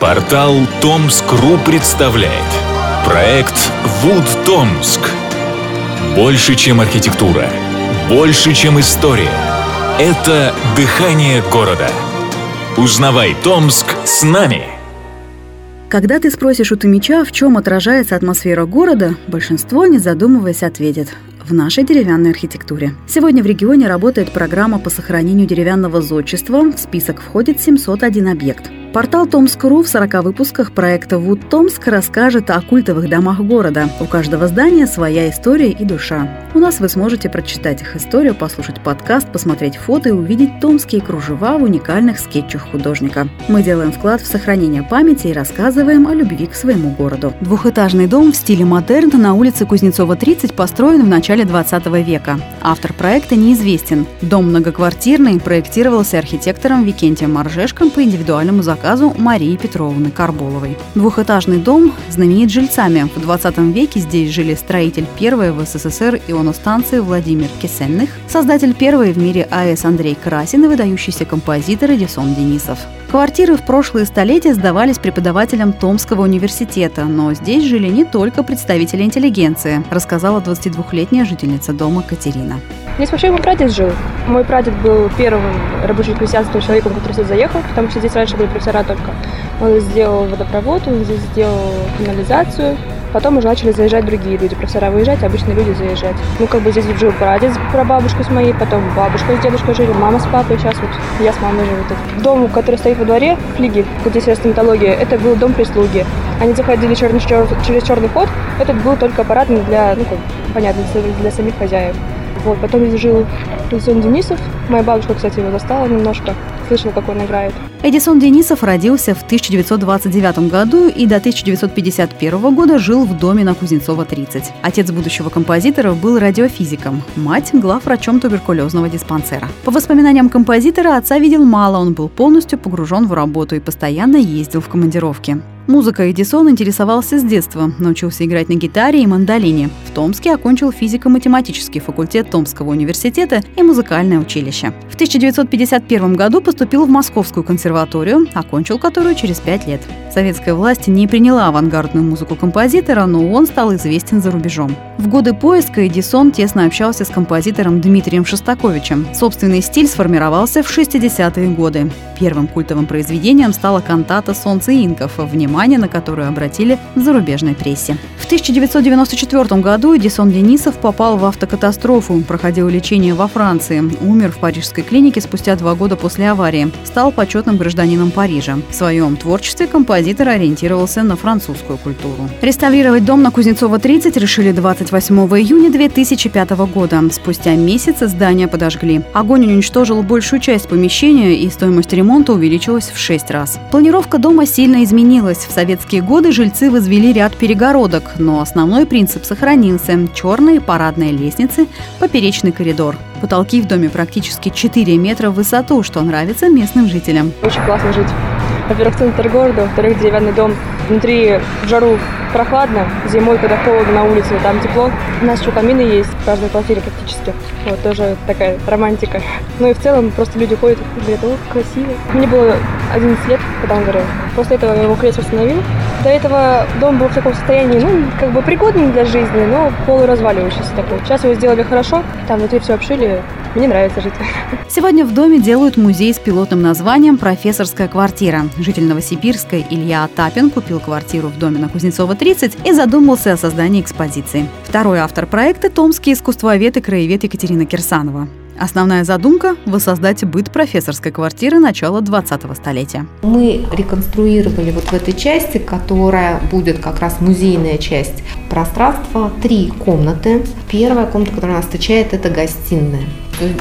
Портал Томск.ру представляет Проект Вуд Томск Больше, чем архитектура Больше, чем история Это дыхание города Узнавай Томск с нами! Когда ты спросишь у Томича, в чем отражается атмосфера города, большинство, не задумываясь, ответит в нашей деревянной архитектуре. Сегодня в регионе работает программа по сохранению деревянного зодчества. В список входит 701 объект. Портал Томск.ру в 40 выпусках проекта «Вуд Томск» расскажет о культовых домах города. У каждого здания своя история и душа. У нас вы сможете прочитать их историю, послушать подкаст, посмотреть фото и увидеть томские кружева в уникальных скетчах художника. Мы делаем вклад в сохранение памяти и рассказываем о любви к своему городу. Двухэтажный дом в стиле модерн на улице Кузнецова, 30 построен в начале 20 века. Автор проекта неизвестен. Дом многоквартирный проектировался архитектором Викентием Маржешком по индивидуальному заказу заказу Марии Петровны Карболовой. Двухэтажный дом знаменит жильцами. В 20 веке здесь жили строитель первой в СССР ионостанции Владимир Кисельных, создатель первой в мире АЭС Андрей Красин и выдающийся композитор Эдисон Денисов. Квартиры в прошлые столетия сдавались преподавателям Томского университета, но здесь жили не только представители интеллигенции, рассказала 22-летняя жительница дома Катерина. Здесь вообще мой прадед жил. Мой прадед был первым рабочим крестьянским человеком, который сюда заехал, потому что здесь раньше были профессора только. Он сделал водопровод, он здесь сделал канализацию, Потом уже начали заезжать другие люди, профессора выезжать, обычные люди заезжать. Ну, как бы здесь жил прадед с прабабушкой с моей, потом бабушка с дедушкой жили, мама с папой, сейчас вот я с мамой живу тут. Дом, который стоит во дворе, флиги, где есть стоматология, это был дом прислуги. Они заходили черный, через черный ход, этот был только аппаратный для, ну, как, понятно, для самих хозяев. Вот, потом здесь жил Эдисон Денисов. Моя бабушка, кстати, его застала немножко. Слышала, как он играет. Эдисон Денисов родился в 1929 году и до 1951 года жил в доме на Кузнецова 30. Отец будущего композитора был радиофизиком, мать – главврачом туберкулезного диспансера. По воспоминаниям композитора, отца видел мало, он был полностью погружен в работу и постоянно ездил в командировки. Музыкой Эдисон интересовался с детства, научился играть на гитаре и мандолине. В Томске окончил физико-математический факультет Томского университета и музыкальное училище. В 1951 году поступил в Московскую консерваторию, окончил которую через пять лет. Советская власть не приняла авангардную музыку композитора, но он стал известен за рубежом. В годы поиска Эдисон тесно общался с композитором Дмитрием Шостаковичем. Собственный стиль сформировался в 60-е годы. Первым культовым произведением стала кантата «Солнце инков», внимание на которую обратили в зарубежной прессе. В 1994 году Эдисон Денисов попал в автокатастрофу, проходил лечение во Франции, умер в парижской клинике спустя два года после аварии, стал почетным гражданином Парижа. В своем творчестве композитор ориентировался на французскую культуру. Реставрировать дом на Кузнецова 30 решили 28 июня 2005 года. Спустя месяц здание подожгли. Огонь уничтожил большую часть помещения, и стоимость ремонта увеличилась в 6 раз. Планировка дома сильно изменилась. В советские годы жильцы возвели ряд перегородок, но основной принцип сохранился – черные парадные лестницы, поперечный коридор. Потолки в доме практически 4 метра в высоту, что нравится местным жителям. Очень классно жить. Во-первых, центр города, во-вторых, деревянный дом. Внутри жару прохладно, зимой, когда холодно на улице, там тепло. У нас еще камины есть в каждой квартире практически. Вот, тоже такая романтика. Ну и в целом просто люди ходят и говорят, о, красиво. Мне было 11 лет, когда он горел. После этого я его крест установил. До этого дом был в таком состоянии, ну, как бы пригодным для жизни, но полуразваливающийся такой. Сейчас его сделали хорошо, там внутри все обшили, мне нравится жить. Сегодня в доме делают музей с пилотным названием «Профессорская квартира». Житель Новосибирска Илья Атапин купил квартиру в доме на Кузнецова 30 и задумался о создании экспозиции. Второй автор проекта – томский искусствовед и краевед Екатерина Кирсанова. Основная задумка – воссоздать быт профессорской квартиры начала 20-го столетия. Мы реконструировали вот в этой части, которая будет как раз музейная часть пространства, три комнаты. Первая комната, которая нас встречает, это гостиная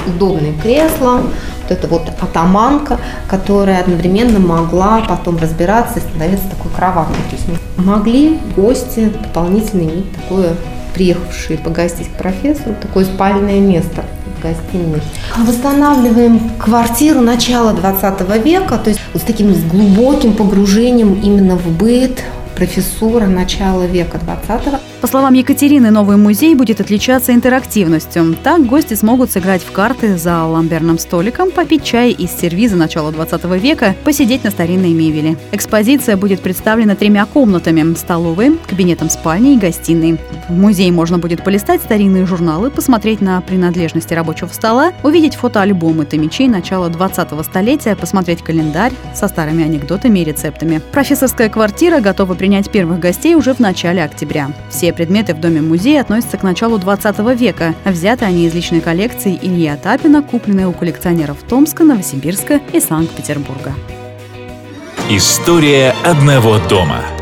удобные кресла, вот эта вот атаманка, которая одновременно могла потом разбираться и становиться такой кроваткой. То есть могли гости дополнительно иметь такое, приехавшие погостить к профессору, такое спальное место в гостиной. Восстанавливаем квартиру начала 20 века, то есть вот с таким глубоким погружением именно в быт профессора начала века 20 По словам Екатерины, новый музей будет отличаться интерактивностью. Так гости смогут сыграть в карты за ламберным столиком, попить чай из сервиза начала 20 века, посидеть на старинной мебели. Экспозиция будет представлена тремя комнатами – столовой, кабинетом спальни и гостиной. В музее можно будет полистать старинные журналы, посмотреть на принадлежности рабочего стола, увидеть фотоальбомы томичей начала 20-го столетия, посмотреть календарь со старыми анекдотами и рецептами. Профессорская квартира готова принять первых гостей уже в начале октября. Все предметы в доме-музея относятся к началу 20 века. Взяты они из личной коллекции Ильи Атапина, купленные у коллекционеров Томска, Новосибирска и Санкт-Петербурга. История одного дома –